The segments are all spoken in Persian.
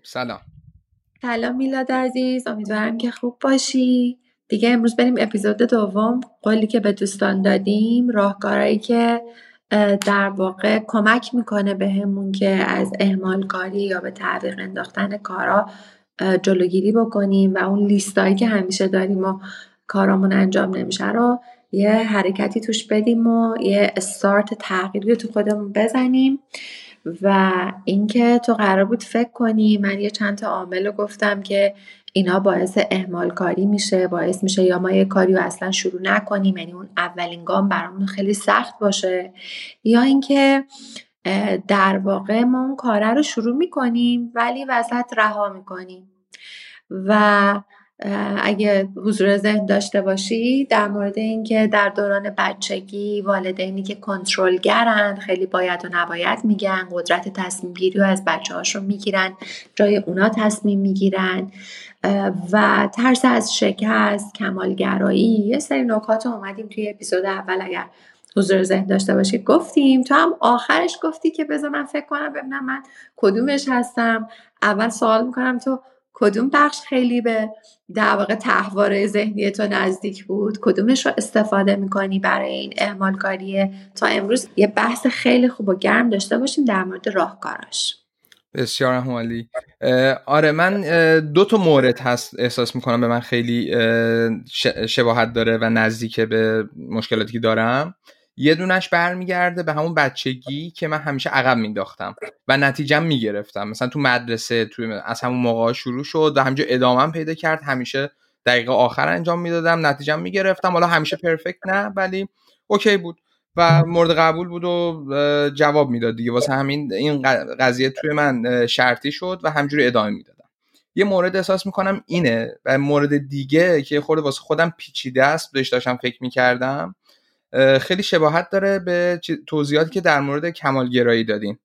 خب سلام. سلام میلاد عزیز امیدوارم که خوب باشی. دیگه امروز بریم اپیزود دوم. قولی که به دوستان دادیم راهکارهایی که در واقع کمک می‌کنه بهمون که از اهمال کاری یا به تعویق انداختن کارا جلوگیری بکنیم و اون لیستایی که همیشه داریم و کارامون انجام نمیشه رو یه حرکتی توش بدیم و یه استارت تغییری تو خودمون بزنیم. و اینکه تو قرار بود فکر کنی من یه چند تا عامل رو گفتم که اینا باعث اهمال کاری میشه باعث میشه یا ما یه کاری رو اصلا شروع نکنیم یعنی اون اولین گام برامون خیلی سخت باشه. یا اینکه در واقع ما اون کاره رو شروع می‌کنیم ولی وسط رها می‌کنیم. و اگه حضور ذهن داشته باشی در مورد اینکه در دوران بچگی والدینی که کنترلگرن خیلی باید و نباید میگن قدرت تصمیم گیری رو از بچه هاشون می‌گیرن جای اونا تصمیم می‌گیرن. و ترس از شکست کمالگرایی یه سری نکات اومدیم توی اپیزود اول اگر حضور ذهن داشته باشی گفتیم. تو هم آخرش گفتی که بذار من فکر کنم ببینم من کدومش هستم. اول سوال می‌کنم تو کدوم بخش خیلی به در واقع تحواره ذهنی تو نزدیک بود؟ کدومش رو استفاده می‌کنی برای این اعمال کاریه تا امروز یه بحث خیلی خوب و گرم داشته باشیم در مورد راهکاراش. بسیار همالی آره من دو تا مورد هست احساس می‌کنم به من خیلی شباهت داره و نزدیکه به مشکلاتی که دارم. یه دونش برمیگرده به همون بچگی که من همیشه عقب مینداختم و نتیجه می‌گرفتم. مثلا تو مدرسه توی از همون موقع شروع شد و همینجا ادامه پیدا کرد. همیشه دقیقه آخر انجام می‌دادم نتیجه می‌گرفتم. حالا همیشه پرفکت نه ولی اوکی بود و مورد قبول بود و جواب می‌داد دیگه. واسه همین این قضیه توی من شرطی شد و همجوری ادامه می‌دادم. یه مورد احساس می‌کنم اینه و مورد دیگه که خورده واسه خودم پیچیده است بهش داشتم فکر می‌کردم. خیلی شباهت داره به توضیحاتی که در مورد کمالگرایی دادین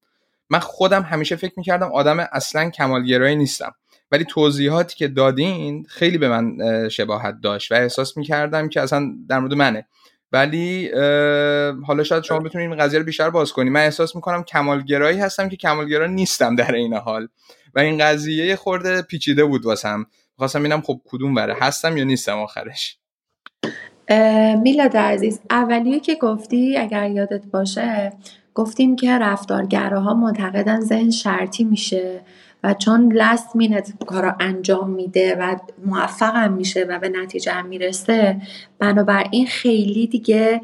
من خودم همیشه فکر می‌کردم آدم اصلا کمالگرایی نیستم. ولی توضیحاتی که دادین خیلی به من شباهت داشت و احساس می‌کردم که اصلا در مورد منه. ولی حالا شاید شما بتونید این قضیه رو بیشتر باز کنید من احساس می‌کنم کمالگرایی هستم که کمالگرا نیستم در این حال. و این قضیه خورده پیچیده بود واسم. خواستم ببینم خب کدوم بره هستم یا نیستم آخرش. میلاد عزیز اولیه که گفتی اگر یادت باشه گفتیم که رفتارگراها معتقدن ذهن شرطی میشه و چون لست مینت کارا انجام میده و موفقم میشه و به نتیجه هم می‌رسه بنابراین خیلی دیگه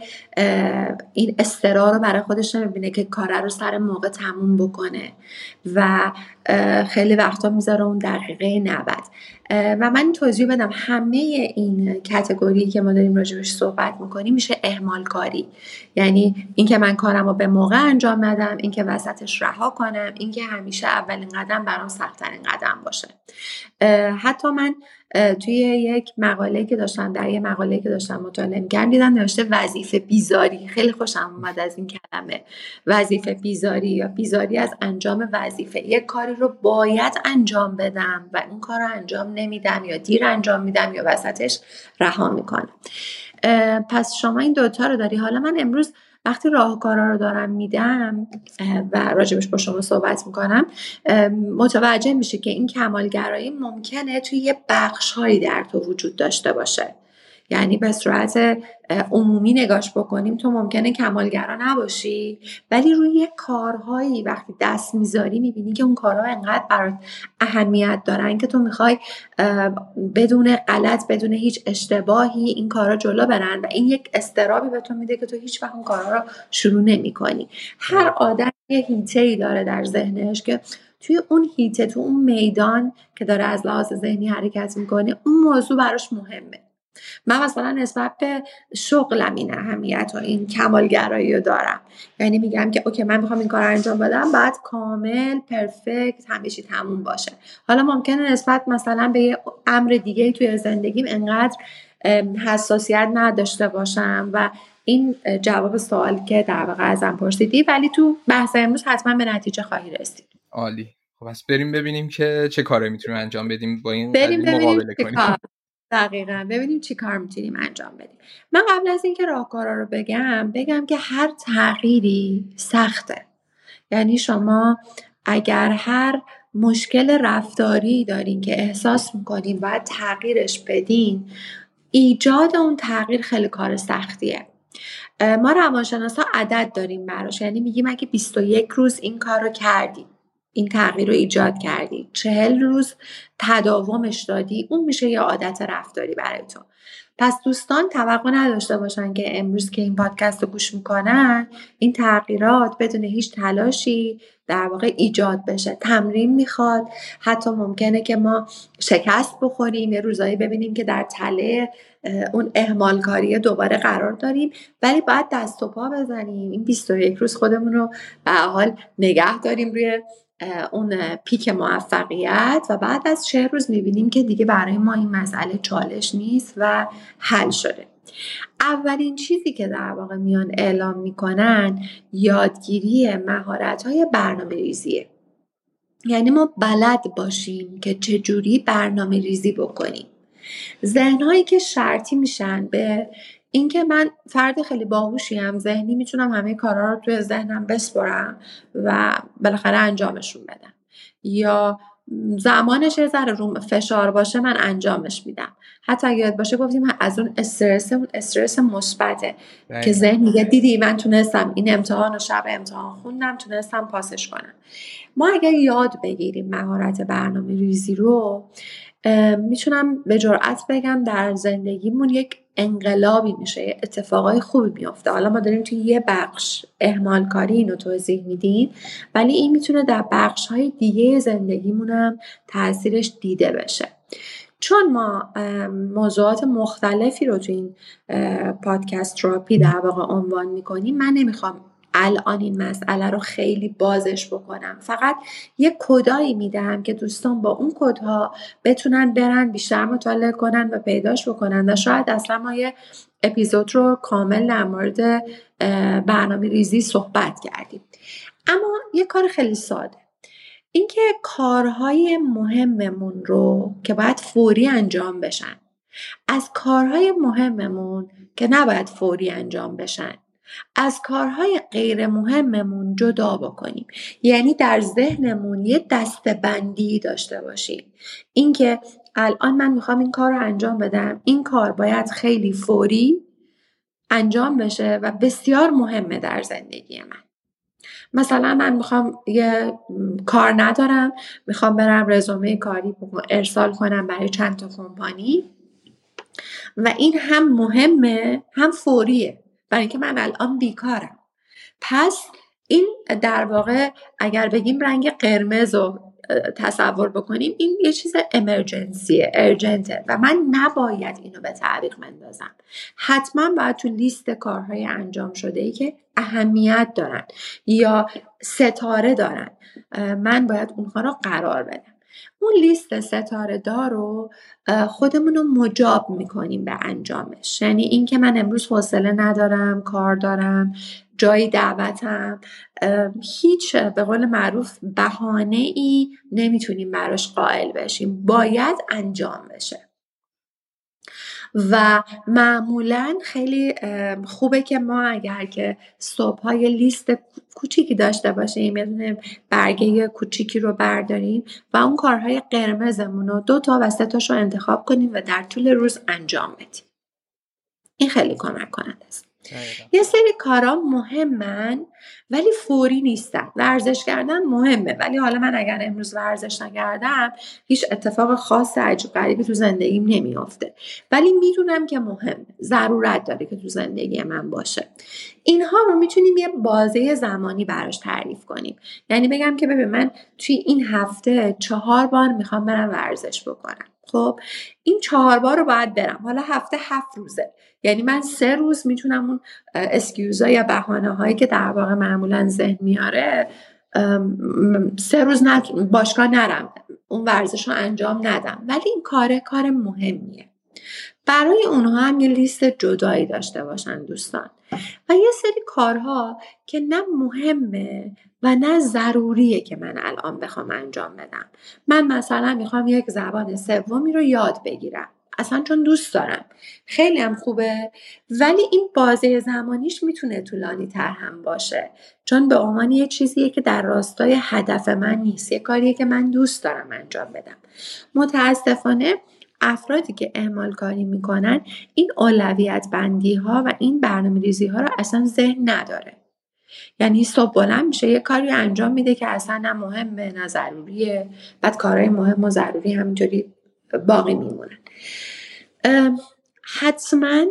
این استرا رو برای خودش نمی‌بینه که کار رو سر موقع تموم بکنه. و خیلی وقتا می‌ذاره اون دقیقه 90 و من توضیح بدم همه این کتگوری که ما داریم راجبش صحبت می‌کنیم میشه اهمال کاری یعنی اینکه من کارم رو به موقع انجام ندم اینکه وسطش رها کنم اینکه همیشه اولین قدم برام سختترین قدم باشه. حتی من توی یک مقاله که داشتم در یه مقاله که داشتم مطالعه می‌کردم دیدم نوشته وظیفه بیزاری. خیلی خوشم اومد از این کلمه. وظیفه بیزاری یا بیزاری از انجام وظیفه. یک کاری رو باید انجام بدم و اون کار رو انجام نمیدم یا دیر انجام میدم یا وسطش رها می‌کنم. پس شما این دوتا رو داری. حالا من امروز وقتی راهکارا رو دارم میدم و راجبش با شما صحبت می‌کنم متوجه میشه که این کمالگرایی ممکنه توی یه بخش هایی در تو وجود داشته باشه. یعنی به صورت عمومی نگاش بکنیم تو ممکنه کمالگرا نباشی. ولی روی کارهایی وقتی دست می‌ذاری می‌بینی که اون کارها انقدر برات اهمیت دارن که تو می‌خوای بدون غلط بدون هیچ اشتباهی این کارا جلو برن و این یک استرابی به تو میده که تو هیچ وقت اون کارها رو شروع نمی کنی هر آدم یه هیته ای داره در ذهنش که توی اون هیته تو اون میدان که داره از لحاظ ذهنی حرکت می‌کنه اون موضوع براش مهمه. من مثلا نسبت به شغلم این اهمیت و این کمالگرایی رو دارم. یعنی میگم که اوکی من می‌خوام این کار انجام بدم بعد کامل پرفکت همیشه تموم باشه. حالا ممکنه نسبت مثلا به یه امر دیگه توی زندگیم انقدر حساسیت نداشته باشم و این جواب سوال که در واقع ازم پرسیدی ولی تو بحث امروز حتما به نتیجه خواهی رسید. عالی. خب پس بریم ببینیم که چه کاری می‌تونیم انجام بدیم با این بریم مقابله کنیم. دقیقا. ببینیم چی کار می‌تونیم انجام بدیم. من قبل از اینکه راهکارا رو بگم بگم که هر تغییری سخته. یعنی شما اگر هر مشکل رفتاری دارین که احساس می‌کنین باید تغییرش بدین ایجاد اون تغییر خیلی کار سختیه. ما روانشناسا عدد داریم براش. یعنی میگیم اگه 21 روز این کار رو کردیم این تغییر رو ایجاد کردی. چهل روز تداومش دادی. اون میشه یه عادت رفتاری برای تو. پس دوستان توقع نداشته باشن که امروز که این پادکست رو گوش می‌کنن این تغییرات بدون هیچ تلاشی در واقع ایجاد بشه. تمرین می‌خواد. حتی ممکنه که ما شکست بخوریم یه روزایی ببینیم که در تله اون اهمال کاری دوباره قرار داریم. ولی باید دست و پا بزنیم. این 21 روز خودمون رو به حال نگه داریم روی اون پیک موفقیت و بعد از چه روز می‌بینیم که دیگه برای ما این مسئله چالش نیست و حل شده. اولین چیزی که در واقع میان اعلام می‌کنن یادگیری مهارت های برنامه ریزیه یعنی ما بلد باشیم که چجوری برنامه ریزی بکنیم. ذهنهایی که شرطی میشن به اینکه من فرد خیلی باهوشیم ذهنی می‌تونم همه کارا رو توی ذهنم بسپرم و بالاخره انجامشون بدم. یا زمانش یه ذره روم فشار باشه من انجامش میدم. حتی اگه یاد باشه گفتیم از اون استرس اون استرس مثبته که ذهن میگه دیدی من تونستم این امتحان و شب امتحان خوندم تونستم پاسش کنم. ما اگر یاد بگیریم مهارت برنامه ریزی رو می‌تونم به جرأت بگم در زندگیمون یک انقلابی میشه اتفاقای خوبی میافته. حالا ما داریم توی یه بخش اهمال کاری اینو توضیح میدیم ولی این می‌تونه در بخش های دیگه زندگیمون هم تاثیرش دیده بشه. چون ما موضوعات مختلفی رو تو این پادکست تراپی در واقع عنوان می‌کنیم من نمی‌خوام الان این مسئله رو خیلی بازش بکنم. فقط یه کدایی میدم که دوستان با اون کدها بتونن برن بیشتر مطالعه کنن و پیداش بکنن. و شاید اصلا ما یه اپیزود رو کامل در مورد برنامه ریزی صحبت کردیم. اما یه کار خیلی ساده. اینکه کارهای مهممون رو که باید فوری انجام بشن. از کارهای مهممون که نباید فوری انجام بشن. از کارهای غیر مهممون جدا بکنیم. یعنی در ذهنمون یه دستبندی داشته باشیم. اینکه الان من می‌خوام این کار رو انجام بدم این کار باید خیلی فوری انجام بشه و بسیار مهمه در زندگی من. مثلا من می‌خوام یه کار ندارم می‌خوام برم رزومه کاری ارسال کنم برای چند تا کمپانی. و این هم مهمه هم فوریه. برای اینکه من الان بیکارم. پس این در واقع اگر بگیم رنگ قرمز رو تصور بکنیم این یه چیز امرجنسیه ارجنته و من نباید اینو به تعویق مندازم حتما باید تو لیست کارهای انجام شده ای که اهمیت دارن یا ستاره دارن. من باید اونها رو قرار بدم. اون لیست ستاره دار رو خودمون رو مجاب می‌کنیم به انجامش. یعنی اینکه من امروز حوصله ندارم کار دارم جایی دعوتم هیچ به قول معروف بهانه ای نمی‌تونیم براش قائل بشیم. باید انجام بشه. و معمولا خیلی خوبه که ما اگر که صبح های لیست کوچیکی داشته باشیم یه دونه برگه کوچیکی رو برداریم و اون کارهای قرمزمون رو دو تا و سه تاش انتخاب کنیم و در طول روز انجام بدیم. این خیلی کمک کننده است. یه سری کارا مهمن ولی فوری نیستن. ورزش کردن مهمه. ولی حالا من اگر امروز ورزش نکردم هیچ اتفاق خاص عجیب غریبی تو زندگیم نمیافته. ولی می‌دونم که مهمه ضرورت داره که تو زندگی من باشه. اینها رو می‌تونیم یه بازه زمانی براش تعریف کنیم. یعنی بگم که ببین من توی این هفته چهار بار می‌خوام برم ورزش بکنم. خب این چهار بار رو باید برم. حالا هفته هفت روزه. یعنی من سه روز می‌تونم اون اسکیوزا یا بهانه هایی که در واقع معمولا ذهن میاره سه روز. باشگاه نرم. اون ورزش رو انجام ندم. ولی این کار کار مهمیه. برای اونها هم یه لیست جدایی داشته باشن دوستان. و یه سری کارها که نه مهمه و نه ضروریه که من الان بخوام انجام بدم. من مثلا می‌خوام یک زبان سومی رو یاد بگیرم. اصلا چون دوست دارم. خیلی هم خوبه. ولی این بازه زمانیش می‌تونه طولانی تر هم باشه. چون به عنوان یه چیزیه که در راستای هدف من نیست. یه کاریه که من دوست دارم انجام بدم. متاسفانه افرادی که اعمال کاری می‌کنن این اولویت بندی ها و این برنامه ریزی ها رو اصلا ذهن نداره. یعنی صبح بلند میشه یه کاری انجام میده که اصلا نه مهمه نه ضروریه. بعد کارهای مهم و ضروری همینطوری باقی میمونن. حتما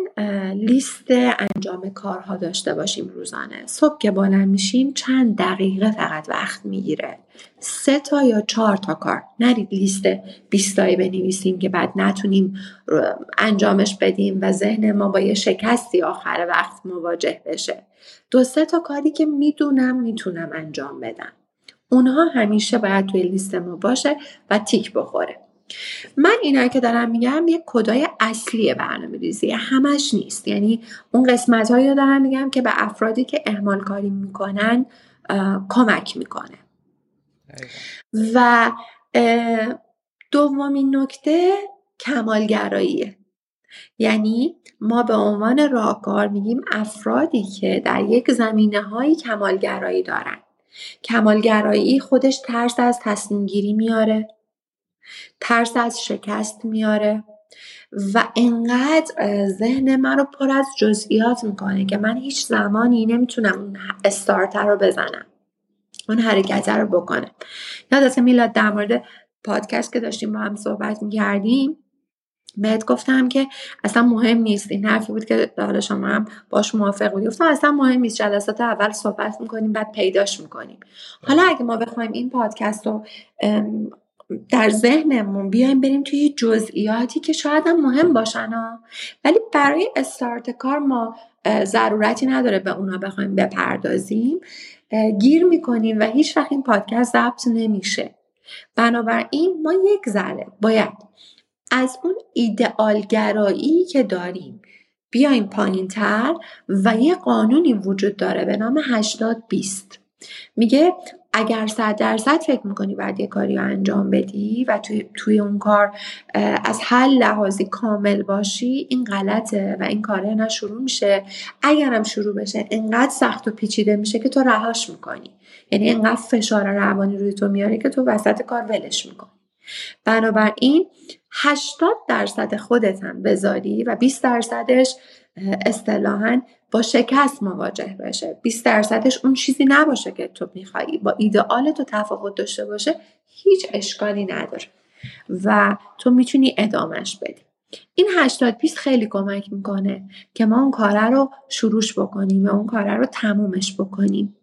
لیست انجام کارها داشته باشیم روزانه. صبح که بلند میشیم چند دقیقه فقط وقت می‌گیره. سه تا یا چهار تا کار. نرید لیست بیستایی بنویسیم که بعد نتونیم انجامش بدیم و ذهن ما با یه شکستی آخر وقت مواجه بشه. دو سه تا کاری که می‌دونم می‌تونم انجام بدم. اونها همیشه باید توی لیست ما باشه و تیک بخوره. من اینا که دارم میگم یه کدای اصلی برنامه ریزی همش نیست. یعنی اون قسمت هایی رو دارم میگم که به افرادی که اهمال کاری می‌کنن کمک می‌کنه. و دومین نکته کمالگراییه. یعنی ما به عنوان راهکار میگیم افرادی که در یک زمینه های کمالگرایی دارن. کمالگرایی خودش ترس از تصمیم گیری میاره. ترس از شکست میاره و انقدر ذهن من رو پر از جزئیات می‌کنه که من هیچ زمانی نمی‌تونم اون استارتر رو بزنم اون حرکت رو بکنم. یادت میلاد در مورد پادکست که داشتیم با هم صحبت می‌کردیم؟ بهت گفتم که اصلا مهم نیست این حرفی بود که حالا شما هم باش موافق بودی. گفتم اصلا مهم نیست جلسات اول صحبت می‌کنیم بعد پیداش می‌کنیم. حالا اگه ما بخوایم این پادکست رو در ذهنمون بیایم بریم توی جزئیاتی که شاید هم مهم باشن ها ولی برای استارت کار ما ضرورتی نداره به اونا بخوایم بپردازیم. گیر می‌کنیم و هیچ وقت این پادکست ضبط نمیشه. بنابراین ما یک ذره باید از اون ایدئالگرایی که داریم بیایم پایین تر و یه قانونی وجود داره به نام 80 20 میگه اگر صد درصد فکر می‌کنی بعد یه کاری رو انجام بدی و توی, توی اون کار از هر لحاظی کامل باشی این غلطه و این کاره نه شروع میشه. اگرم شروع بشه انقدر سخت و پیچیده میشه که تو رهاش می‌کنی. یعنی انقدر فشار روانی روی تو میاره که تو وسط کار ولش می‌کنی. بنابراین 80 درصد خودت هم بذاری و 20 درصدش اصطلاحا با شکست مواجه بشه. 20 درصدش اون چیزی نباشه که تو میخوایی. با ایدئال تو تفاوت داشته باشه هیچ اشکالی نداره. و تو می‌تونی ادامش بدی. این 80 20 خیلی کمک می‌کنه که ما اون کاره رو شروعش بکنیم یا اون کاره رو تمومش بکنیم.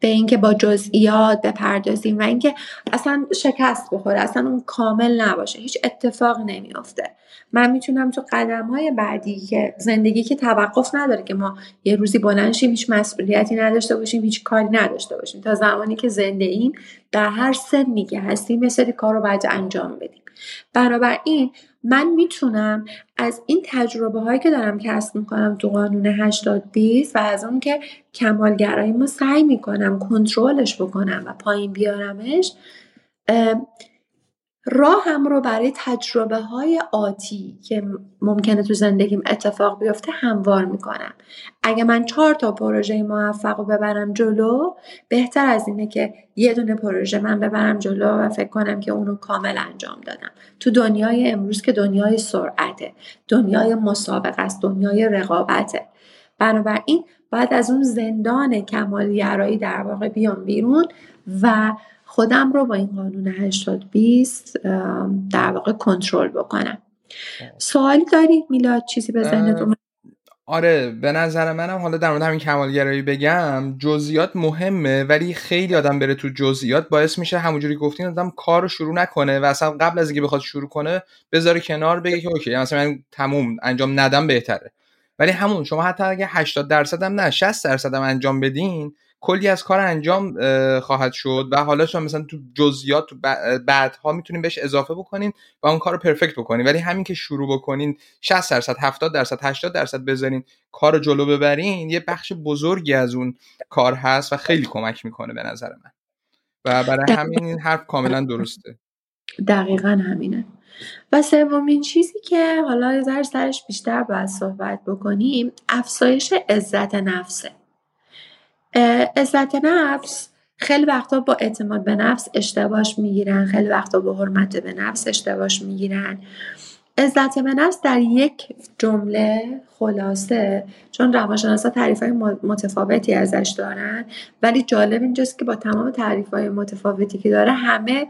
به اینکه با جزئیات بپردازیم و اینکه اصلا شکست بخوره اصلا اون کامل نباشه هیچ اتفاق نمیافته. من می‌تونم تو قدم های بعدی که زندگی که توقف نداره که ما یه روزی بلند هیچ مسئولیتی نداشته باشیم هیچ کاری نداشته باشیم. تا زمانی که زنده ایم در هر سنی که هستیم یه سری کار رو باید انجام بدیم. بنابراین من می‌تونم از این تجربه هایی که دارم کسب می‌کنم تو قانون 80 20 و از اون که کمالگرایی ما سعی می‌کنم کنترلش بکنم و پایین بیارمش راهم رو برای تجربه های آتی که ممکنه تو زندگیم اتفاق بیفته هموار می‌کنم. اگه من چهار تا پروژه موفق رو ببرم جلو بهتر از اینه که یه دونه پروژه من ببرم جلو و فکر کنم که اونو کامل انجام دادم. تو دنیای امروز که دنیای سرعته دنیای مسابقه است دنیای رقابته. بنابراین باید از اون زندان کمالگرایی در واقع بیام بیرون و خودم رو با این قانون 80 20 در واقع کنترل بکنم. سوالی دارید میلاد چیزی به ذهنت آره به نظر منم حالا در مورد همین کمالگرایی بگم جزئیات مهمه ولی خیلی آدم بره تو جزئیات باعث میشه همونجوری گفتین آدم کار رو شروع نکنه و اصلا قبل از اینکه بخواد شروع کنه بذاره کنار بگه که اوکی مثلا من تموم انجام ندم بهتره. ولی همون شما حتی اگه 80 درصد هم نه 60 درصد هم انجام بدین کلی از کار انجام خواهد شد و حالا شما مثلا تو جزئیات تو بعدها می‌تونین بهش اضافه بکنین و اون کار رو پرفکت بکنین. ولی همین که شروع بکنین 60 درصد 70 درصد 80 درصد بذارین کار رو جلو ببرین یه بخش بزرگی از اون کار هست و خیلی کمک می‌کنه به نظر من. و برای همین این حرف کاملا درسته. دقیقا همینه. و سومین چیزی که حالا یه سرش بیشتر باید صحبت بکنیم افزایش عزت نفسه. عزت نفس. خیلی وقتا با اعتماد به نفس اشتباهش می‌گیرن. خیلی وقتا با حرمت به نفس اشتباهش می‌گیرن. عزت به نفس در یک جمله خلاصه چون روانشناسا تعریف های متفاوتی ازش دارن ولی جالب اینجاست که با تمام تعریف های متفاوتی که داره همه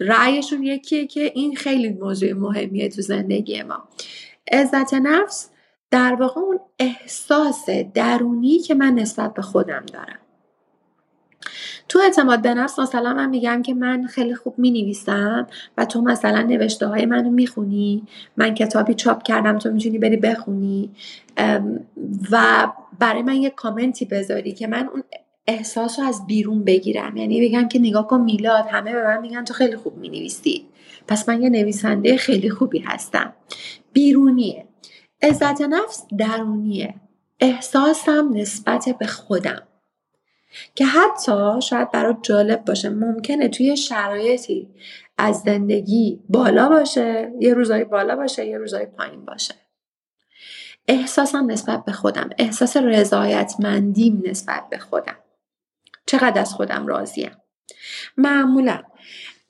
رأیشون یکیه که این خیلی موضوع مهمیه تو زندگی ما. عزت نفس در واقع اون احساس درونی که من نسبت به خودم دارم. تو اعتماد به نفس مثلا من میگم که من خیلی خوب می نویسم و تو مثلا نوشته های منو می‌خونی من کتابی چاپ کردم تو می‌تونی بری بخونی و برای من یه کامنتی بذاری که من اون احساس رو از بیرون بگیرم. یعنی بگم که نگاه کن میلاد همه به من میگن تو خیلی خوب می‌نویسی. پس من یه نویسنده خیلی خوبی هستم. بیرونیه. عزت نفس درونیه. احساسم نسبت به خودم. که حتی شاید برات جالب باشه ممکنه توی شرایطی از زندگی بالا باشه یه روزایی بالا باشه یه روزایی پایین باشه. احساسم نسبت به خودم. احساس رضایتمندیم نسبت به خودم. چقدر از خودم راضیم؟ معمولا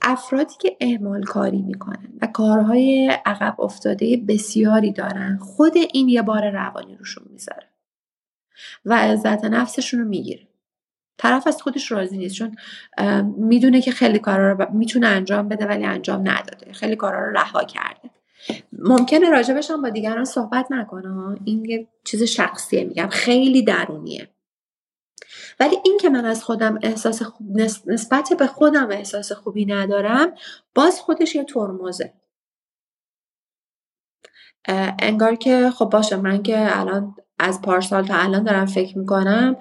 افرادی که اعمال کاری می‌کنن و کارهای عقب افتاده بسیاری دارن خود این یه بار روانی روشون می‌ذاره و عزت نفسشون رو می‌گیره. طرف از خودش راضی نیست چون می‌دونه که خیلی کارا رو می‌تونه انجام بده ولی انجام نداده. خیلی کارا رو رها کرده. ممکنه راجبش هم با دیگران صحبت نکنه این یه چیز شخصیه میگم. خیلی درونیه. ولی این که من از خودم احساس خوب نسبت به خودم احساس خوبی ندارم باز خودش یه ترمزه. انگار که خب باشه من که الان از پارسال تا الان دارم فکر می‌کنم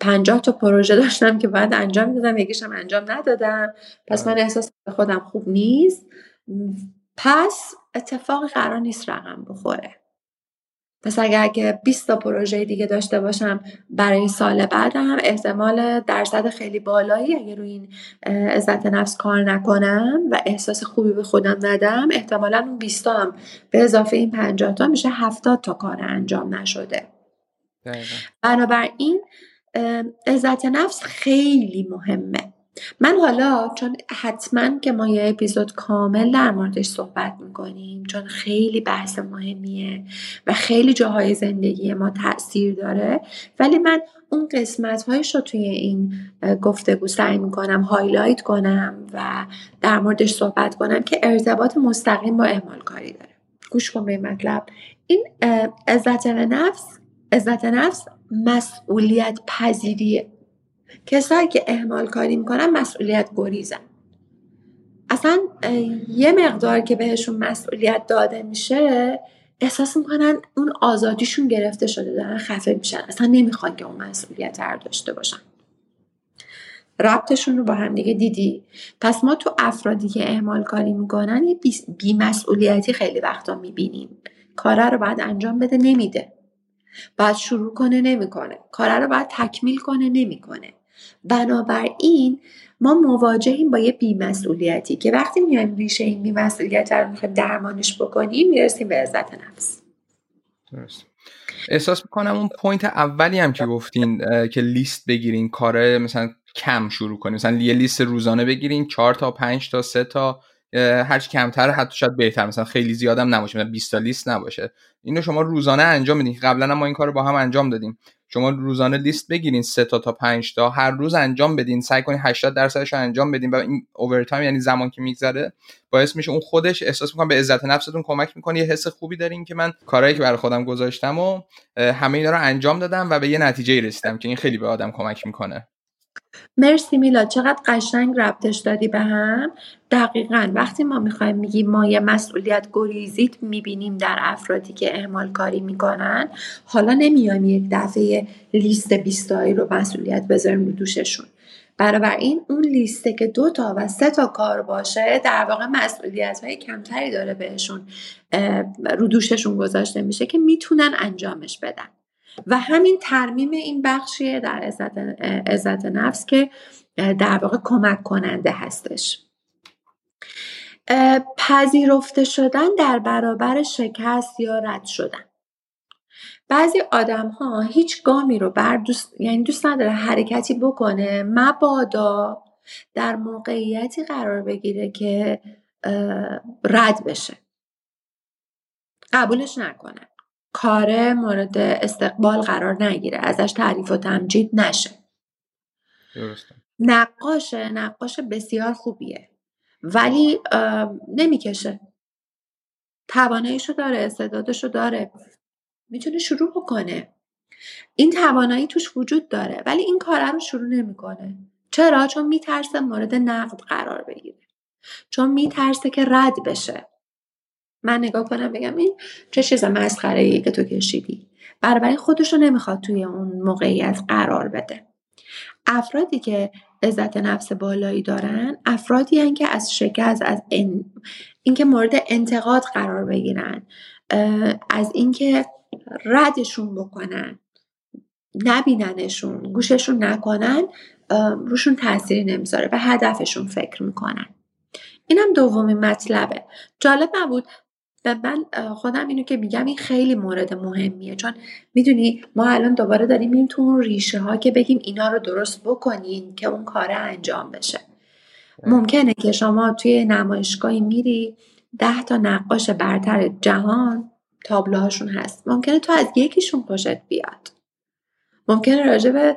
پنجاه تا پروژه داشتم که باید انجام دادم یکیشم انجام ندادم. پس من احساس به خودم خوب نیست. پس اتفاقی قرار نیست رقم بخوره. پس اگر که 20 تا پروژه دیگه داشته باشم برای سال بعدم احتمال درصد خیلی بالایی اگر روی این عزت نفس کار نکنم و احساس خوبی به خودم ندم احتمالا اون 20 تا هم به اضافه این 50 تا میشه 70 تا کار انجام نشده. بنابراین عزت نفس خیلی مهمه. من حالا چون حتما که ما یه اپیزود کامل در موردش صحبت می‌کنیم چون خیلی بحث مهمیه و خیلی جاهای زندگی ما تاثیر داره ولی من اون قسمت هایش رو توی این گفتگو سعی می‌کنم هایلایت کنم و در موردش صحبت کنم که ارتباط مستقیم با اعمال کاری داره. گوش کن به مطلب. این عزت نفس عزت نفس مسئولیت پذیریه. کسایی که اهمال کاری می‌کنن مسئولیت گریزن. اصلا یه مقدار که بهشون مسئولیت داده میشه احساس می‌کنن اون آزادیشون گرفته شده دارن خفه میشن. اصلا نمی‌خوان که اون مسئولیت رو داشته باشن. ربطشون رو با هم دیگه دیدی؟ پس ما تو افرادی که اهمال کاری می‌کنن یه بیمسئولیتی خیلی وقتا می‌بینیم. کاره رو باید انجام بده نمیده. باید شروع کنه نمی‌کنه. کاره رو باید تکمیل کنه نمی‌کنه. بنابراین ما مواجهیم با یه بیمسئولیتی که وقتی میایم ریشه این بیمسئولیت رو می‌خوایم درمانش بکنیم می‌رسیم به عزت نفس. درست احساس می‌کنم اون point اولی هم که گفتین که لیست بگیرین کاره مثلا کم شروع کنیم. مثلا یه لیست روزانه بگیرین چهار تا پنج تا سه تا هرچی کمتر حتی شاید بهتر. مثلا خیلی زیادم نباشه مثلا 20 تا لیست نباشه. اینو شما روزانه انجام میدین قبلا ما این کار رو با هم انجام دادیم. شما روزانه لیست بگیرین سه تا تا 5 تا. هر روز انجام بدین. سعی کنین 80 درصدش رو انجام بدین. و این اوورتایم یعنی زمان که میگذره باعث میشه اون خودش احساس می‌کنه به عزت نفستون کمک می‌کنه. یه حس خوبی دارین که من کارهایی که برای خودم گذاشتم و همه اینا رو انجام دادم و به یه نتیجه رسیدم که این خیلی به آدم کمک می‌کنه. مرسی میلاد چقدر قشنگ ربطش دادی به هم. دقیقا. وقتی ما می‌خوایم میگیم ما یه مسئولیت گریزیت می‌بینیم در افرادی که اعمال کاری می‌کنن حالا نمیایم یک دفعه لیست بیستایی رو مسئولیت بذاریم رو دوششون. این اون لیسته که دو تا و سه تا کار باشه در واقع مسئولیت های کمتری داره بهشون رو دوششون گذاشته میشه که می‌تونن انجامش بدن. و همین ترمیم این بخشیه در عزت, نفس که در واقع کمک کننده هستش. پذیرفته شدن در برابر شکست یا رد شدن. بعضی آدم ها هیچ گامی رو بر دوست یعنی دوست نداره حرکتی بکنه مبادا در موقعیتی قرار بگیره که رد بشه. قبولش نکنه. کار مورد استقبال قرار نگیره ازش تعریف و تمجید نشه. درسته. نقاش نقاش بسیار خوبیه. ولی نمی‌کشه. تواناییشو داره استعدادشو داره. می‌تونه شروع بکنه. این توانایی توش وجود داره ولی این کار رو شروع نمی‌کنه. چرا؟ چون میترسه مورد نقد قرار بگیره. چون میترسه که رد بشه. من نگاه کنم بگم این چه چیز مسخره ای که تو کشیدی. برای خودش رو نمی‌خواد توی اون موقعیت قرار بده. افرادی که عزت نفس بالایی دارن افرادی هن که از شکست از این اینکه مورد انتقاد قرار بگیرن از اینکه ردشون بکنن نبیننشون گوششون نکنن روشون تاثیری نمی‌ذاره به هدفشون فکر می‌کنن. اینم دومین مطلبه. جالب نبود به من خودم اینو که میگم این خیلی مورد مهمیه. چون می‌دونی ما الان دوباره داریم این تو اون ریشه ها که بگیم اینا رو درست بکنین که اون کاره انجام بشه. ممکنه که شما توی نمایشگاهی میری ده تا نقاش برتر جهان تابلوهاشون هست. ممکنه تو از یکیشون خوشت بیاد. ممکنه راجع به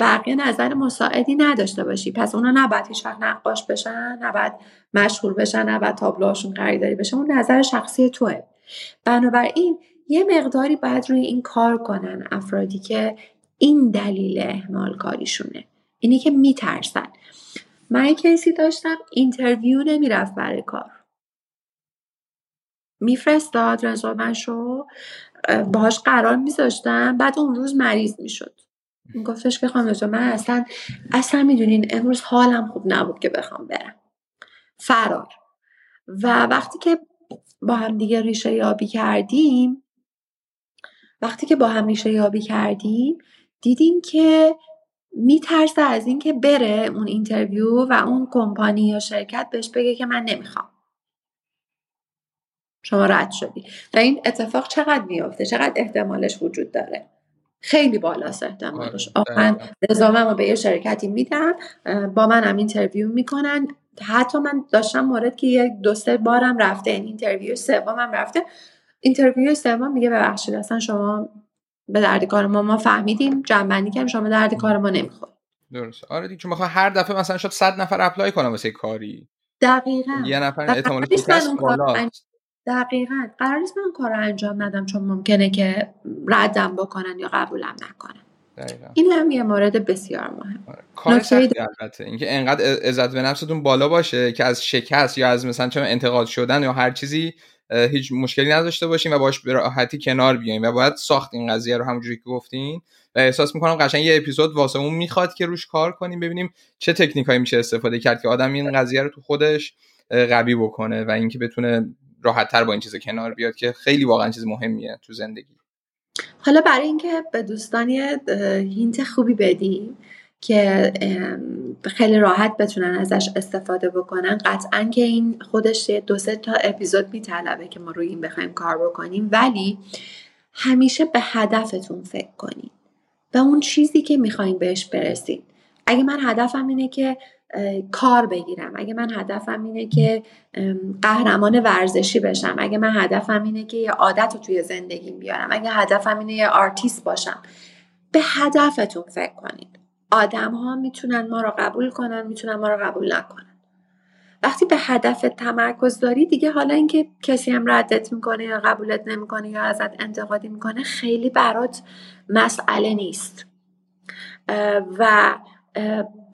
بقیه نظر مساعدی نداشته باشی. پس اونا نباید هیچ وقت نقاش بشن نباید مشهور بشن نباید تابلوهاشون خریداری بشه. اون نظر شخصی توه. بنابراین یه مقداری باید روی این کار کنن افرادی که این دلیل اهمال کاریشونه اینی که میترسن. من یه case ی داشتم interview نمی‌رفت برای کار. میفرستاد رزومشو باهاش قرار میذاشتم. بعد اون روز مریض می‌شد. گفتش که خانم من اصلا اصلا می‌دونین امروز حالم خوب نبود که بخوام برم. فرار. و وقتی که با هم دیگه ریشه یابی کردیم وقتی که با هم ریشه یابی کردیم دیدیم که میترسه از اینکه بره اون اینترویو و اون کمپانی یا شرکت بهش بگه که من نمی‌خوام. شما رد شدی. و این اتفاق چقدر میافته؟ چقدر احتمالش وجود داره؟ خیلی بالاست احتمالش. آره، آخه رزومم رو به یه شرکتی میدم با منم interview می‌کنن. حتی من داشتم مورد که یک دو سه بارم رفته این interview سومم رفته. interview سوم میگه ببخشید اصلا شما به درد کار ما ما فهمیدیم جمع‌بندی کردیم شما درد کار ما نمی‌خورید. درست آره دیگه چون هر دفعه مثلا شد 100 نفر apply کنم واسه کاری. دقیقاً. یه نفر احتمالش دقیقا. قرار نیست من کار رو انجام ندم چون ممکنه که ردم بکنن یا قبولم نکنن. این هم یه مورد بسیار مهم. آره. کار سختی البته. اینکه انقدر عزت به نفستون بالا باشه که از شکست یا از مثلا چون انتقاد شدن یا هر چیزی هیچ مشکلی نداشته باشین و باش به راحتی کنار بیاین و باید ساخت این قضیه رو همونجوری که گفتین. و احساس می‌کنم قشنگ یه اپیزود واسه اون می‌خواد که روش کار کنیم ببینیم چه تکنیکایی میشه استفاده کرد که آدم این قضیه رو تو خودش قوی بکنه و اینکه بتونه راحت تر با این چیز کنار بیاد که خیلی واقعا چیز مهمیه تو زندگی. حالا برای اینکه به دوستانی هینت خوبی بدیم که خیلی راحت بتونن ازش استفاده بکنن قطعا که این خودش دو سه تا اپیزود میطلبه که ما روی این بخوایم کار بکنیم. ولی همیشه به هدفتون فکر کنید و اون چیزی که می‌خواین بهش برسید اگه من هدفم اینه که کار بگیرم. اگه من هدفم اینه که قهرمان ورزشی بشم اگه من هدفم اینه که یه عادت رو توی زندگیم بیارم اگه هدفم اینه یه آرتیست باشم به هدفتون فکر کنید. آدم ها می‌تونن ما رو قبول کنن می‌تونن ما رو قبول نکنن. وقتی به هدف تمرکز داری دیگه حالا اینکه کسی هم ردت می‌کنه یا قبولت نمی‌کنه یا ازت انتقادی می‌کنه خیلی برات مسئله نیست. و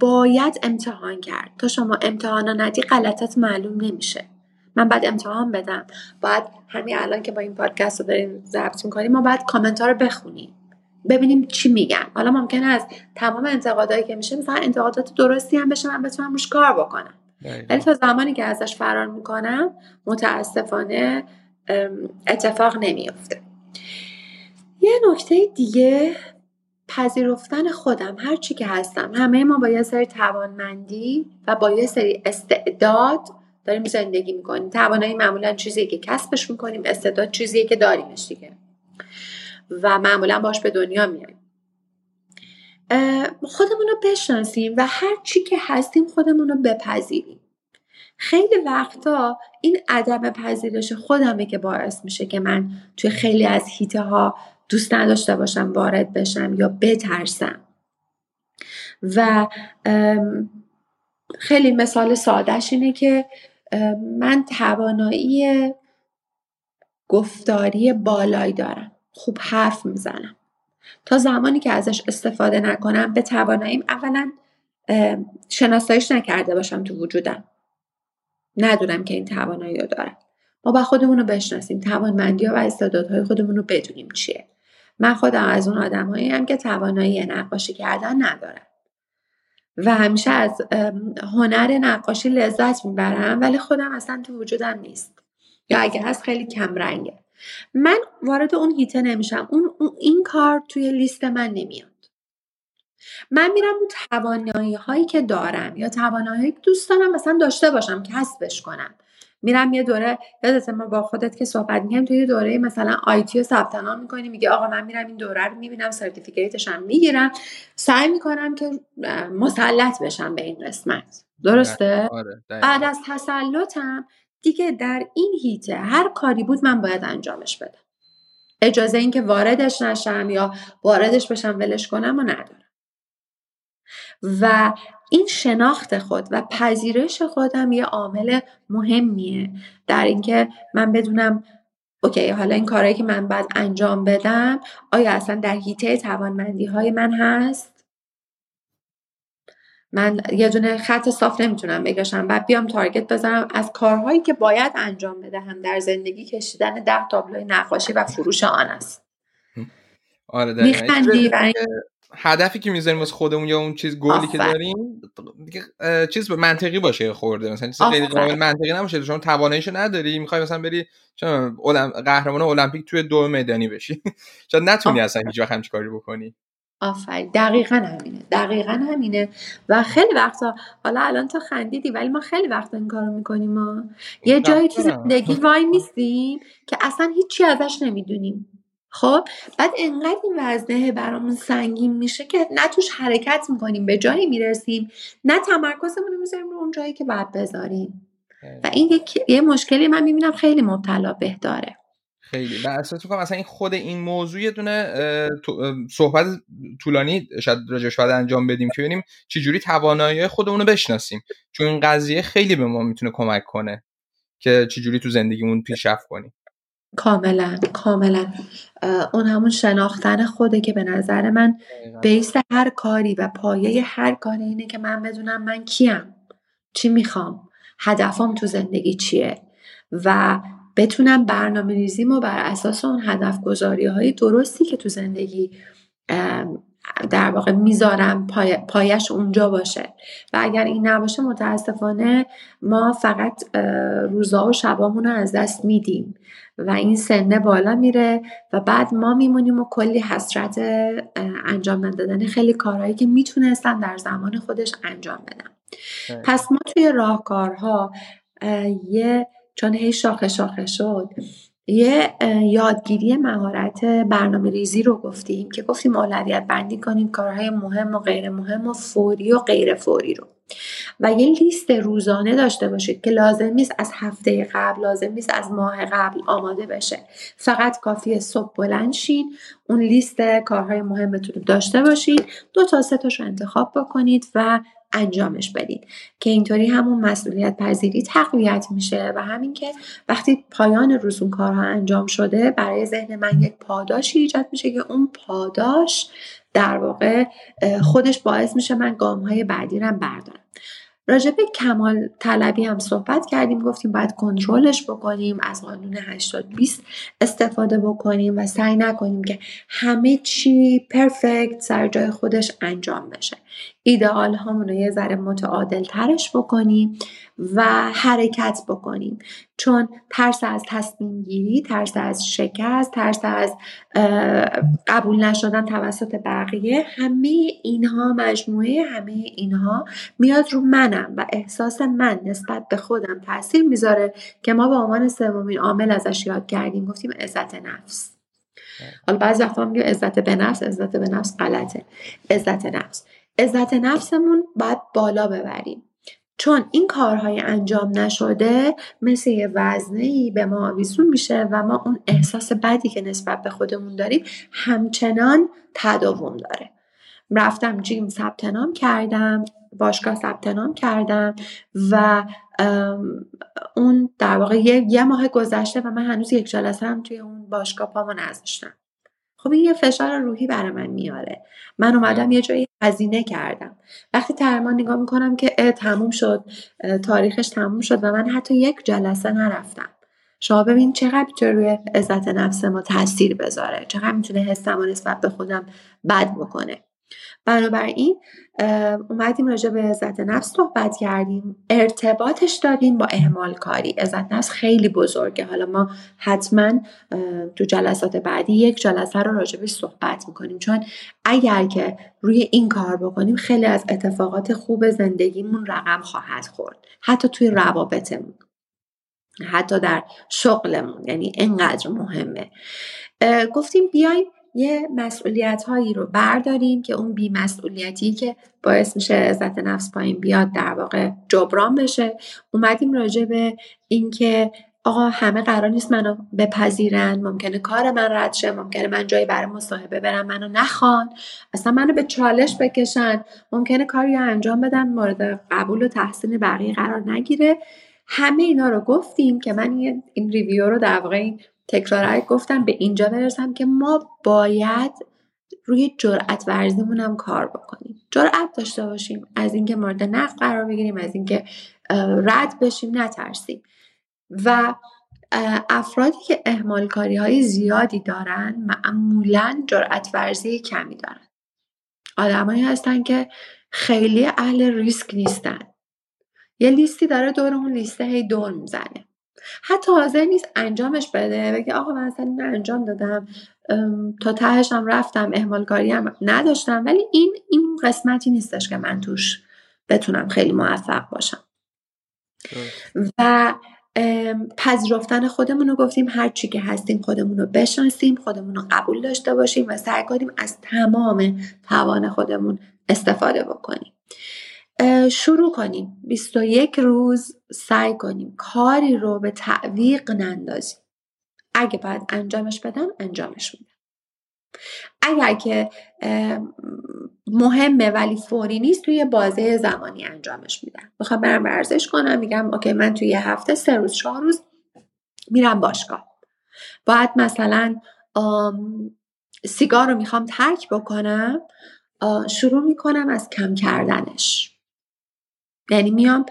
باید امتحان کرد. تا شما امتحان ندی غلطات معلوم نمیشه. من باید امتحان بدم. باید همین الان که با این پادکست رو داریم ضبط می‌کنیم ما باید کامنت ها رو بخونیم. ببینیم چی میگن. حالا ممکنه از تمام انتقادایی که میشه مثلا انتقادات درستی هم بشه من بتونم روش کار بکنم. ولی تا زمانی که ازش فرار می‌کنم متاسفانه اتفاق نمیافته. یه نکته دیگه پذیرفتن خودم هر چی که هستم. همه ما با یه سری توانمندی و با یه سری استعداد داریم زندگی می‌کنیم. توانایی معمولا چیزی که کسبش می‌کنیم استعداد چیزیه که داریمش دیگه. و معمولا باش به دنیا میایم خودمون رو بشناسیم و هر چی که هستیم خودمون رو بپذیریم. خیلی وقتا این عدم پذیرش خودمه که باعث میشه که من توی خیلی از هیته ها دوست نداشته باشم وارد بشم یا بترسم. و خیلی مثال سادهش اینه که من توانایی گفتاری بالایی دارم. خوب حرف می‌زنم. تا زمانی که ازش استفاده نکنم به تواناییم اولا شناساییش نکرده باشم تو وجودم. ندونم که این توانایی رو دارم. ما با خودمون رو بشناسیم. توانمندی ها و استعدادهای خودمون رو بدونیم چیه. من خودم از اون آدمایی هم که توانایی نقاشی کردن ندارم. و همیشه از هنر نقاشی لذت می‌برم ولی خودم اصلا تو وجودم نیست. یا اگه هست خیلی کم رنگه. من وارد اون هیته نمیشم. اون این کار توی لیست من نمیاد. من میرم اون توانایی هایی که دارم یا توانایی که دوست دارم مثلا داشته باشم کسبش کنم. میرم یه دوره یادت ما با خودت که صحبت می‌کنیم توی دوره مثلا آیتی رو ثبت نام می‌کنی میگه آقا من میرم این دوره رو می‌بینم سرتیفیکیتش هم می‌گیرم. سعی می‌کنم که مسلط بشم به این قسمت. درسته؟ آره، بعد از تسلطم دیگه در این هیته هر کاری بود من باید انجامش بدم. اجازه اینکه واردش نشم یا واردش بشم ولش کنم و ندارم. و این شناخت خود و پذیرش خودم یه عامل مهمیه. در اینکه من بدونم اوکی حالا این کارهایی که من باید انجام بدم آیا اصلا در حیطه توانمندی های من هست؟ من یه دونه خط صاف نمی‌تونم بگشم بعد بیام تارگت بزنم از کارهایی که باید انجام بدهم در زندگی کشیدن ده تابلوی نقاشی و فروش آن است. آره میخندی هدفی که می‌ذاریم واسه خودمون یا اون چیز گلی که داریم چیز منطقی باشه خورده. مثلا چیز غیر قابل منطقی نباشه. شما تواناییشو نداری. می‌خوای مثلا بری چون قهرمان المپیک توی دو میدانی بشی. شاید نتونی اصلا هیچ وقت همچین کاری بکنی. آفرین. دقیقا همینه. دقیقا همینه. و خیلی وقتا حالا الان تو خندیدی ولی ما خیلی وقتا این کارو می‌کنیم ما یه جایی تو زندگی وای نیستیم که اصلا هیچی ازش نمی‌دونیم. خب بعد انقدر این وزنه برامون سنگین میشه که نه توش حرکت می‌کنیم به جایی می‌رسیم نه تمرکزمون رو می‌ذاریم رو اون جایی که باید بذاریم. و این یه مشکلی من می‌بینم خیلی مبتلا به داره. خیلی. و احساس می‌کنم مثلا این خود این موضوع یه دونه صحبت طولانی شاید راجعش باید انجام بدیم که ببینیم چجوری توانایی خودمون رو بشناسیم. چون این قضیه خیلی به ما می‌تونه کمک کنه که چجوری تو زندگیمون پیشرفت کنیم. کاملا کاملا. اون همون شناختن خوده که به نظر من بیس هر کاری و پایه هر کاری اینه که من بدونم من کیم چی می‌خوام هدفم تو زندگی چیه و بتونم برنامه ریزیم و بر اساس اون هدف گذاری های درستی که تو زندگی در واقع می‌ذارم پای، پایش اونجا باشه. و اگر این نباشه متاسفانه ما فقط روزا و شبامون رو از دست میدیم. و این سنه بالا میره و بعد ما میمونیم و کلی حسرت انجام ندادن خیلی کارهایی که می‌تونستن در زمان خودش انجام بدن. پس ما توی راهکارها یه چون هی شاخه شاخه شد یه یادگیری مهارت برنامه ریزی رو گفتیم که گفتیم اولویت بندی کنیم کارهای مهم و غیر مهم و فوری و غیر فوری رو. و یه لیست روزانه داشته باشید که لازم نیست از هفته قبل لازم نیست از ماه قبل آماده بشه. فقط کافی صبح بلند شید اون لیست کارهای مهمتون رو داشته باشید. دو تا سه تاش رو انتخاب بکنید و انجامش بدید. که اینطوری همون مسئولیت پذیری تقویت میشه و همین که وقتی پایان روز اون کارها انجام شده برای ذهن من یک پاداشی ایجاد میشه که اون پاداش در واقع خودش باعث میشه من گام های بعدی رو بردارم. راجع به کمال طلبی هم صحبت کردیم گفتیم باید کنترلش بکنیم از قانون 80 20 استفاده بکنیم و سعی نکنیم که همه چی پرفکت سر جای خودش انجام بشه. ایدئال هامون رو یه ذره متعادل ترش بکنیم و حرکت بکنیم. چون ترس از تصمیم گیری ترس از شکست ترس از قبول نشدن توسط بقیه همه اینها مجموعه همه اینها میاد رو منم و احساس من نسبت به خودم تاثیر می‌ذاره که ما به عنوان سومین عامل ازش یاد کردیم. گفتیم عزت نفس. حالا بعضی وقتا میگه عزت به نفس عزت به نفس غلطه. عزت نفس. عزت نفسمون باید بالا ببریم. چون این کارهای انجام نشده مثل یه ای به ما آویزون میشه و ما اون احساس بدی که نسبت به خودمون داریم همچنان تداوم داره. رفتم جیم ثبت نام کردم باشگاه ثبت نام کردم و اون در واقع یه, ماه گذشته و من هنوز یک جلسه هم توی اون باشگاه پامو نذاشتم. خب این یه فشار روحی برای من میاره. من اومدم یه جایی هزینه کردم. وقتی ترمان نگاه می‌کنم که تموم شد تاریخش تموم شد و من حتی یک جلسه نرفتم. شما ببین چقدر می‌تونه روی عزت نفس ما تاثیر بذاره. چقدر می‌تونه حسم و نسبت به خودم بد بکنه. بنابراین اومدیم راجع به عزت نفس صحبت کردیم. ارتباطش دادیم با اهمال کاری. عزت نفس خیلی بزرگه. حالا ما حتما تو جلسات بعدی یک جلسه رو راجع صحبت می‌کنیم. چون اگر که روی این کار بکنیم خیلی از اتفاقات خوب زندگیمون رقم خواهد خورد. حتی توی روابطمون. حتی در شغلمون. یعنی انقدر مهمه. گفتیم بیایم یه مسئولیت هایی رو برداریم که اون بیمسئولیتی که باعث میشه عزت نفس پایین بیاد در واقع جبران بشه. اومدیم راجع به اینکه آقا همه قرار نیست منو بپذیرن ممکنه کار من رد شه ممکنه من جایی برای مصاحبه برم منو نخوان. اصلا منو به چالش بکشن. ممکنه کاری انجام بدم مورد قبول و تحسین بقیه قرار نگیره. همه اینا رو گفتیم که من این ریویو رو در واقع تکرار گفتم به اینجا برسم که ما باید روی جرأت ورزیمون هم کار بکنیم. جرأت داشته باشیم. از اینکه مورد نقد قرار بگیریم از اینکه رد بشیم نترسیم. و افرادی که اهمال کاری های زیادی دارن معمولا جرأت ورزی کمی دارن. آدمایی هستن که خیلی اهل ریسک نیستن. یه لیستی داره دور اون لیسته هی دور می‌زنه. حتی حاضر نیست انجامش بده. بگه آقا من اصلا این انجام دادم. تا تهش هم رفتم احمال کاری هم نداشتم. ولی این این قسمتی نیستش که من توش بتونم خیلی موفق باشم. و پذیرفتن خودمون رو گفتیم. هر چی که هستیم خودمون رو بشناسیم خودمون رو قبول داشته باشیم و سعی کنیم از تمام توان خودمون استفاده بکنیم. شروع کنیم. 21 روز سعی کنیم. کاری رو به تعویق نندازیم. اگه باید انجامش بدم انجامش میدم. اگر که مهمه ولی فوری نیست توی بازه زمانی انجامش میدم. می‌خوام برم ورزش کنم میگم اوکی من توی یه هفته سه روز چهار روز میرم باشگاه. باید مثلا سیگار رو می‌خوام ترک بکنم شروع می‌کنم از کم کردنش. یعنی میام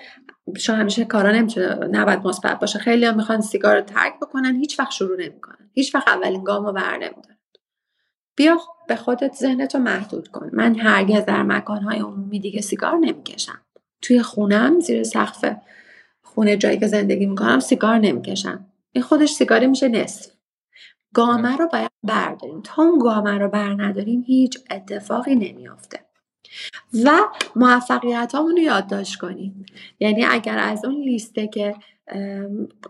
شما همیشه کارا نمی‌تونه نباید مثبت باشه. خیلی هم می‌خوان سیگار رو ترک بکنن هیچ وقت شروع نمی‌کنن. هیچ وقت اولین گام رو بر نمیدارن. بیا به خودت ذهنتو محدود کن. من هرگز در مکانهای عمومی دیگه سیگار نمی‌کشم. توی خونم زیر سقف خونه جایی که زندگی می‌کنم سیگار نمی‌کشم. این خودش سیگاری میشه نصف. گامه رو باید برداریم. تا اون گامه رو بر نداریم هیچ اتفاقی نمیافته. و موفقیت رو یادداشت کنیم. یعنی اگر از اون لیسته که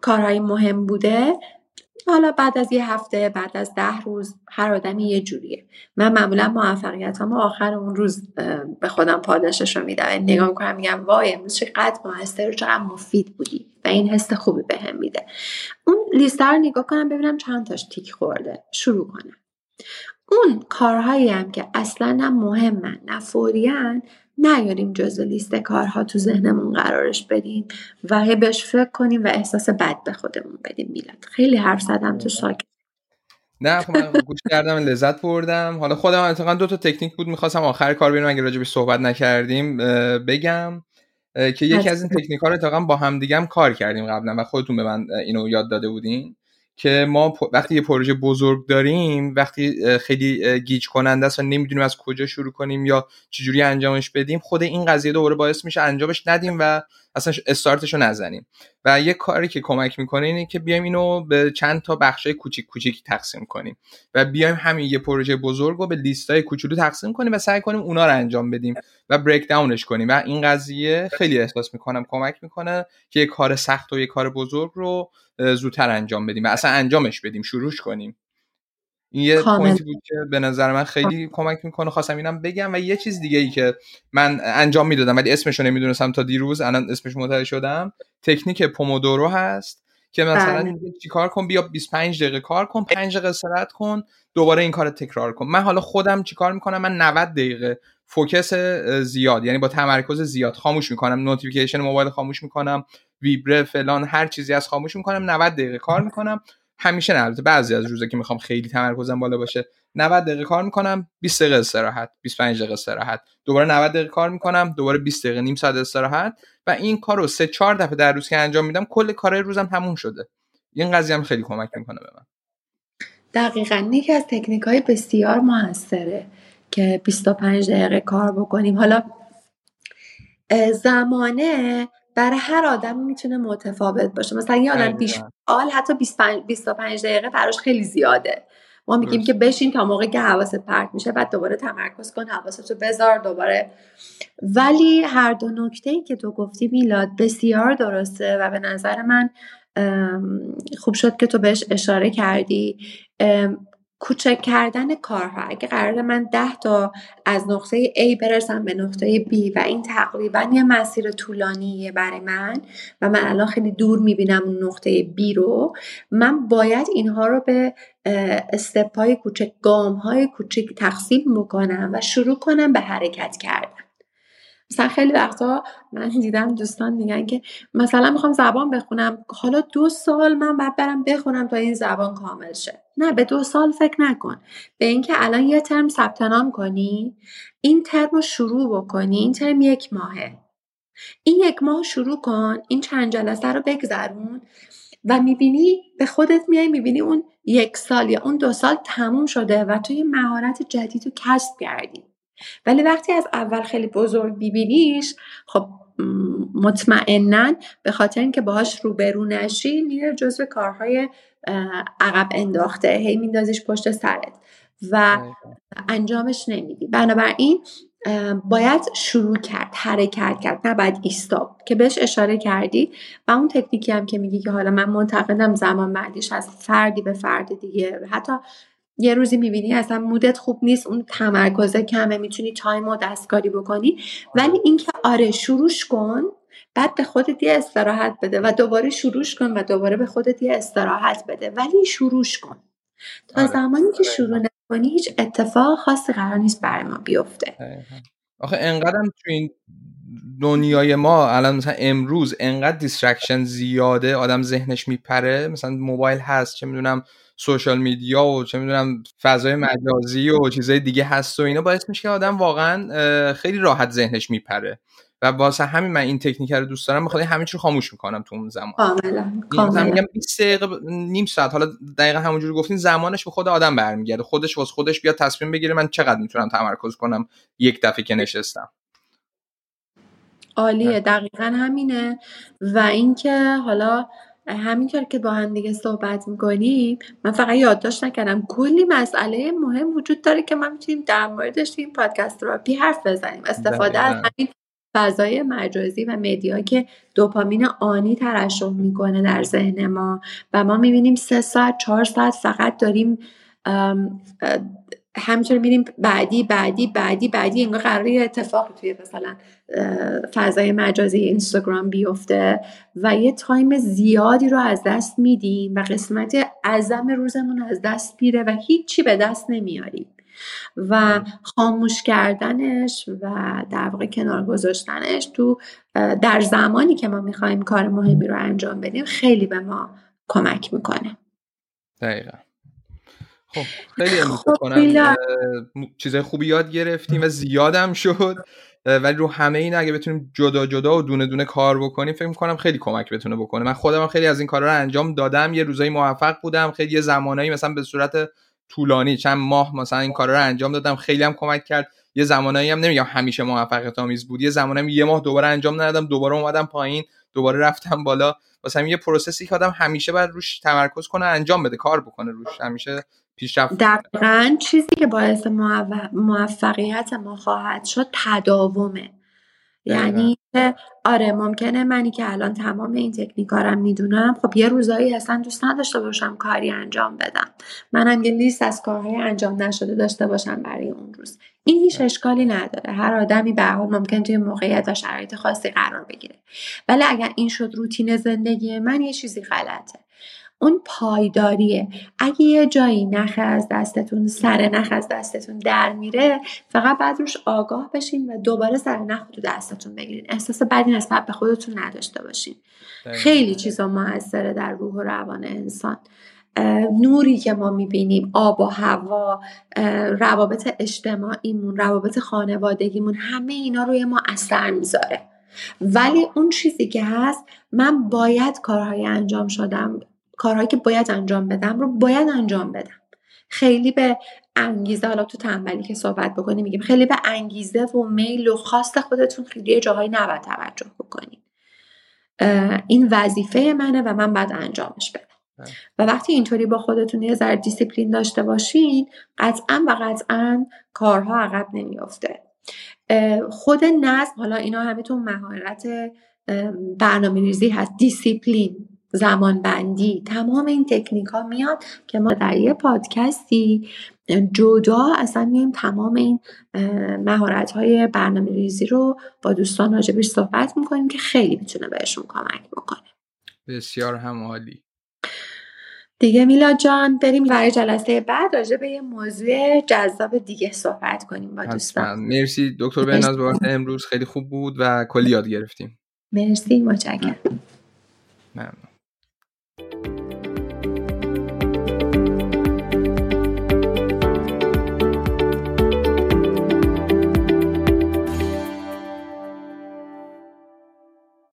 کارهای مهم بوده حالا بعد از یه هفته بعد از ده روز هر آدمی یه جوریه. من معمولا موفقیت هم آخر اون روز به خودم پاداشش رو میدم. یعنی نگاه می‌کنم میگم وای امروز چقدر موثر و چقدر مفید بودی و این حس خوبی بهم به میده. اون لیست رو نگاه کنم ببینم چند تاش تیک خورده. شروع کنم. اون کارهایی هم که اصلا نه مهمن نه فوریان نیاریم جزو لیست کارها تو ذهنمون قرارش بدیم و هی بهش فکر کنیم و احساس بد به خودمون بدیم میلاد. خیلی حرف زدم تو ساکت نه خب من گوش کردم لذت بردم. حالا خودم اتفاقا دو تا تکنیک بود می‌خواستم آخر کار ببینم اگه راجبش صحبت نکردیم بگم که یکی از این تکنیک ها رو اتفاقا با هم دیگه هم کار کردیم قبلا و خودتون به من اینو یاد داده بودین. که ما وقتی یه پروژه بزرگ داریم وقتی خیلی گیج کننده است و نمی‌دونیم از کجا شروع کنیم یا چجوری انجامش بدیم خود این قضیه دوباره باعث میشه انجامش ندیم و اصلا استارتش رو نزنیم. و یه کاری که کمک می‌کنه اینه که بیایم اینو به چند تا بخشای کوچیک کوچیک تقسیم کنیم و بیایم همین یه پروژه بزرگ رو به لیستای کوچولو تقسیم کنیم و سعی کنیم اونا رو انجام بدیم و بریک داونش کنیم. و این قضیه خیلی احساس می‌کنم کمک می‌کنه که یه کار سخت و یه کار بزرگ رو زودتر انجام بدیم و اصلا انجامش بدیم شروعش کنیم. این یه پوینتی بود که به نظر من خیلی کمک می‌کنه. خواستم اینم بگم و یه چیز دیگه ای که من انجام می‌دادم ولی اسمش رو نمی‌دونستم تا دیروز الان اسمش متوجه شدم تکنیک پومودورو هست که مثلا بله. چیکار کن بیا 25 دقیقه کار کن 5 دقیقه استراحت کن دوباره این کار تکرار کن. من حالا خودم چیکار می‌کنم؟ من 90 دقیقه focus زیاد. یعنی با تمرکز زیاد. خاموش می‌کنم. notification موبایل خاموش می‌کنم. ویبره فلان هر چیزی از خاموش می‌کنم. 90 دقیقه کار می‌کنم. همیشه نه البته بعضی از روزا که می‌خوام خیلی تمرکزم بالا باشه 90 دقیقه کار می‌کنم. 20 دقیقه استراحت. 25 دقیقه استراحت. دوباره 90 دقیقه کار می‌کنم. دوباره 20 دقیقه نیم ساعت استراحت. و این کار رو 3 4 دفعه در روز که انجام میدم کل کارهای روزم تموم شده. این قضیه هم خیلی کمک می‌کنه به من. دقیقا. یکی از تکنیک های بسیار موثره. که 25 دقیقه کار بکنیم. حالا زمانه برای هر آدم می‌تونه متفاوت باشه. مثلا یه آدم پیش آل حتی 25 دقیقه براش خیلی زیاده. ما میگیم که بشین تا موقع که حواست پرت میشه بعد دوباره تمرکز کن حواستو بذار دوباره. ولی هر دو نکته ای که تو گفتی میلاد بسیار درسته و به نظر من خوب شد که تو بهش اشاره کردی. کوچک کردن کارها. اگه قرار من ده تا از نقطه A برسم به نقطه B و این تقریبا یه مسیر طولانیه برای من و من الان خیلی دور می‌بینم اون نقطه B رو من باید اینها رو به استپ های کوچک گام های کوچک تقسیم بکنم و شروع کنم به حرکت کردن. مثلا خیلی وقتا من دیدم دوستان میگن که مثلا می‌خوام زبان بخونم حالا دو سال من باید برم بخونم تا این زبان کامل شه. نه به دو سال فکر نکن. به اینکه الان یه ترم ثبت نام کنی این ترم رو شروع بکنی این ترم یک ماهه. این یک ماه شروع کن این چند جلسه رو بگذرون و می‌بینی به خودت میای می‌بینی اون یک سال یا اون دو سال تموم شده و تو مهارت جدید رو کسب کردی. ولی وقتی از اول خیلی بزرگ بیبینیش خب مطمئنا به خاطر اینکه باهاش روبرو نشی میره جزو کارهای عقب انداخته هی میندازیش پشت سرت و انجامش نمیدی. بنابراین باید شروع کرد حرکت کرد نه باید ایستاب که بهش اشاره کردی. و اون تکنیکی هم که میگی که حالا من منتقدم زمان بعدیش از فردی به فرد دیگه حتی یه روزی می‌بینی اصلا mood ت خوب نیست اون تمرکزه کمه می‌تونی time و دستکاری بکنی. ولی اینکه آره شروعش کن بعد به خودت یه استراحت بده و دوباره شروعش کن و دوباره به خودت یه استراحت بده. ولی شروعش کن. تا آره. زمانی که شروع نکنی هیچ اتفاق خاصی قرار نیست برای ما بیفته. آخه انقدرم تو این دنیای ما الان مثلا امروز انقدر distraction زیاده آدم ذهنش میپره مثلا موبایل هست چه می‌دونم سوشال میدیا و چه می‌دونم فضای مجازی و چیزای دیگه هست و اینا باعث میشه که آدم واقعا خیلی راحت ذهنش میپره. و واسه همین من این تکنیک رو دوست دارم بخاطر همین چیز خاموش می‌کنم تو اون زمان. کاملا کاملا. میگم 20 دقیقه نیم ساعت حالا دقیقا همونجوری گفتین زمانش به خود آدم برمیگرده. خودش واسه خودش بیاد تصمیم بگیره من چقدر می‌تونم تمرکز کنم یک دفعه که نشستم. عالیه دقیقا همینه. و اینکه حالا همینطور که با هم دیگه صحبت می‌کنیم من فقط یادداشت نکردم کلی مسئله مهم وجود داره که ما می‌تونیم در موردش تو این پادکست تراپی حرف بزنیم. استفاده از همین فضای مجازی و مدیا که دوپامین آنی ترشح می‌کنه در ذهن ما. و ما می‌بینیم سه ساعت چهار ساعت فقط داریم همینطور میریم بعدی بعدی بعدی بعدی انگار قرار یه اتفاقی توی مثلا فضای مجازی اینستاگرام بیفته و یه تایم زیادی رو از دست میدیم و قسمت اعظم روزمون از دست میره و هیچی به دست نمیاریم. و خاموش کردنش و در واقع کنار گذاشتنش تو در زمانی که ما می‌خوایم کار مهمی رو انجام بدیم خیلی به ما کمک می‌کنه. دقیقا. خب خیلی خب کنم چیزای خوبی یاد گرفتیم و زیادم شد. ولی رو همه این اگه بتونیم جدا جدا و دونه دونه کار بکنیم فکر می‌کنم خیلی کمک بتونه بکنه. من خودم خیلی از این کارا رو انجام دادم. یه روزایی موفق بودم خیلی یه زمانایی مثلا به صورت طولانی چند ماه مثلا این کارا رو انجام دادم. خیلی هم کمک کرد. یه زمانایی هم نمیگم همیشه موفقیت آمیز بود. یه زمانی یه ماه دوباره انجام ندادم دوباره اومدم پایین دوباره رفتم بالا. واسه یه پروسسی که آدم همیشه باید روش تمرکز کنه انجام بده کار بکنه روش. همیشه پیشرفت دقیقا چیزی که باعث موفقیت ما خواهد شد تداومه. یعنی آره ممکنه منی که الان تمام این تکنیکارم می‌دونم خب یه روزایی اصلا دوست نداشته باشم کاری انجام بدم. منم یه لیست از کارهای انجام نشده داشته باشم برای اون روز. این هیچ اشکالی نداره. هر آدمی به حال ممکن توی موقعیت و شرایط خاصی قرار بگیره. ولی اگر این شد روتین زندگی من یه چیزی غلطه. اون پایداریه. اگه یه جایی نخ از دستتون سر نخ از دستتون در میره فقط بعد روش آگاه بشین و دوباره سر نخ تو دستتون بگیرین. احساس بدی نسبت به خودتون نداشته باشین. خیلی چیزا موثره در روح و روان انسان. نوری که ما می‌بینیم آب و هوا روابط اجتماعیمون روابط خانوادگیمون همه اینا روی ما اثر می‌ذاره. ولی اون چیزی که هست من باید کارهای انجام شدم. کارهایی که باید انجام بدم رو باید انجام بدم. خیلی به انگیزه حالا تو تنبلی که صحبت بکنیم میگیم خیلی به انگیزه و میل و خواست خودتون خیلی جاهایی نباید توجه بکنید این وظیفه منه و من باید انجامش بدم. و وقتی اینطوری با خودتون یه ذره دیسیپلین داشته باشین قطعا و قطعا کارها عقب نمیافته. خود نظم حالا اینا همه تو مهارت برنامه ریزی هست. دیسیپلین. زمان بندی تمام این تکنیک ها میاد که ما در یه پادکستی جدا اصلا میایم تمام این مهارت های برنامه ریزی رو با دوستان راجبش صحبت می‌کنیم که خیلی می‌تونه بهشون کمک بکنه. بسیار هم عالی دیگه میلا جان بریم برای جلسه بعد راجع به یه موضوع جذاب دیگه صحبت کنیم با دوستان. مرسی دکتر بناز بابت امروز خیلی خوب بود و کلی یاد گرفتیم. مرسی متشکرم.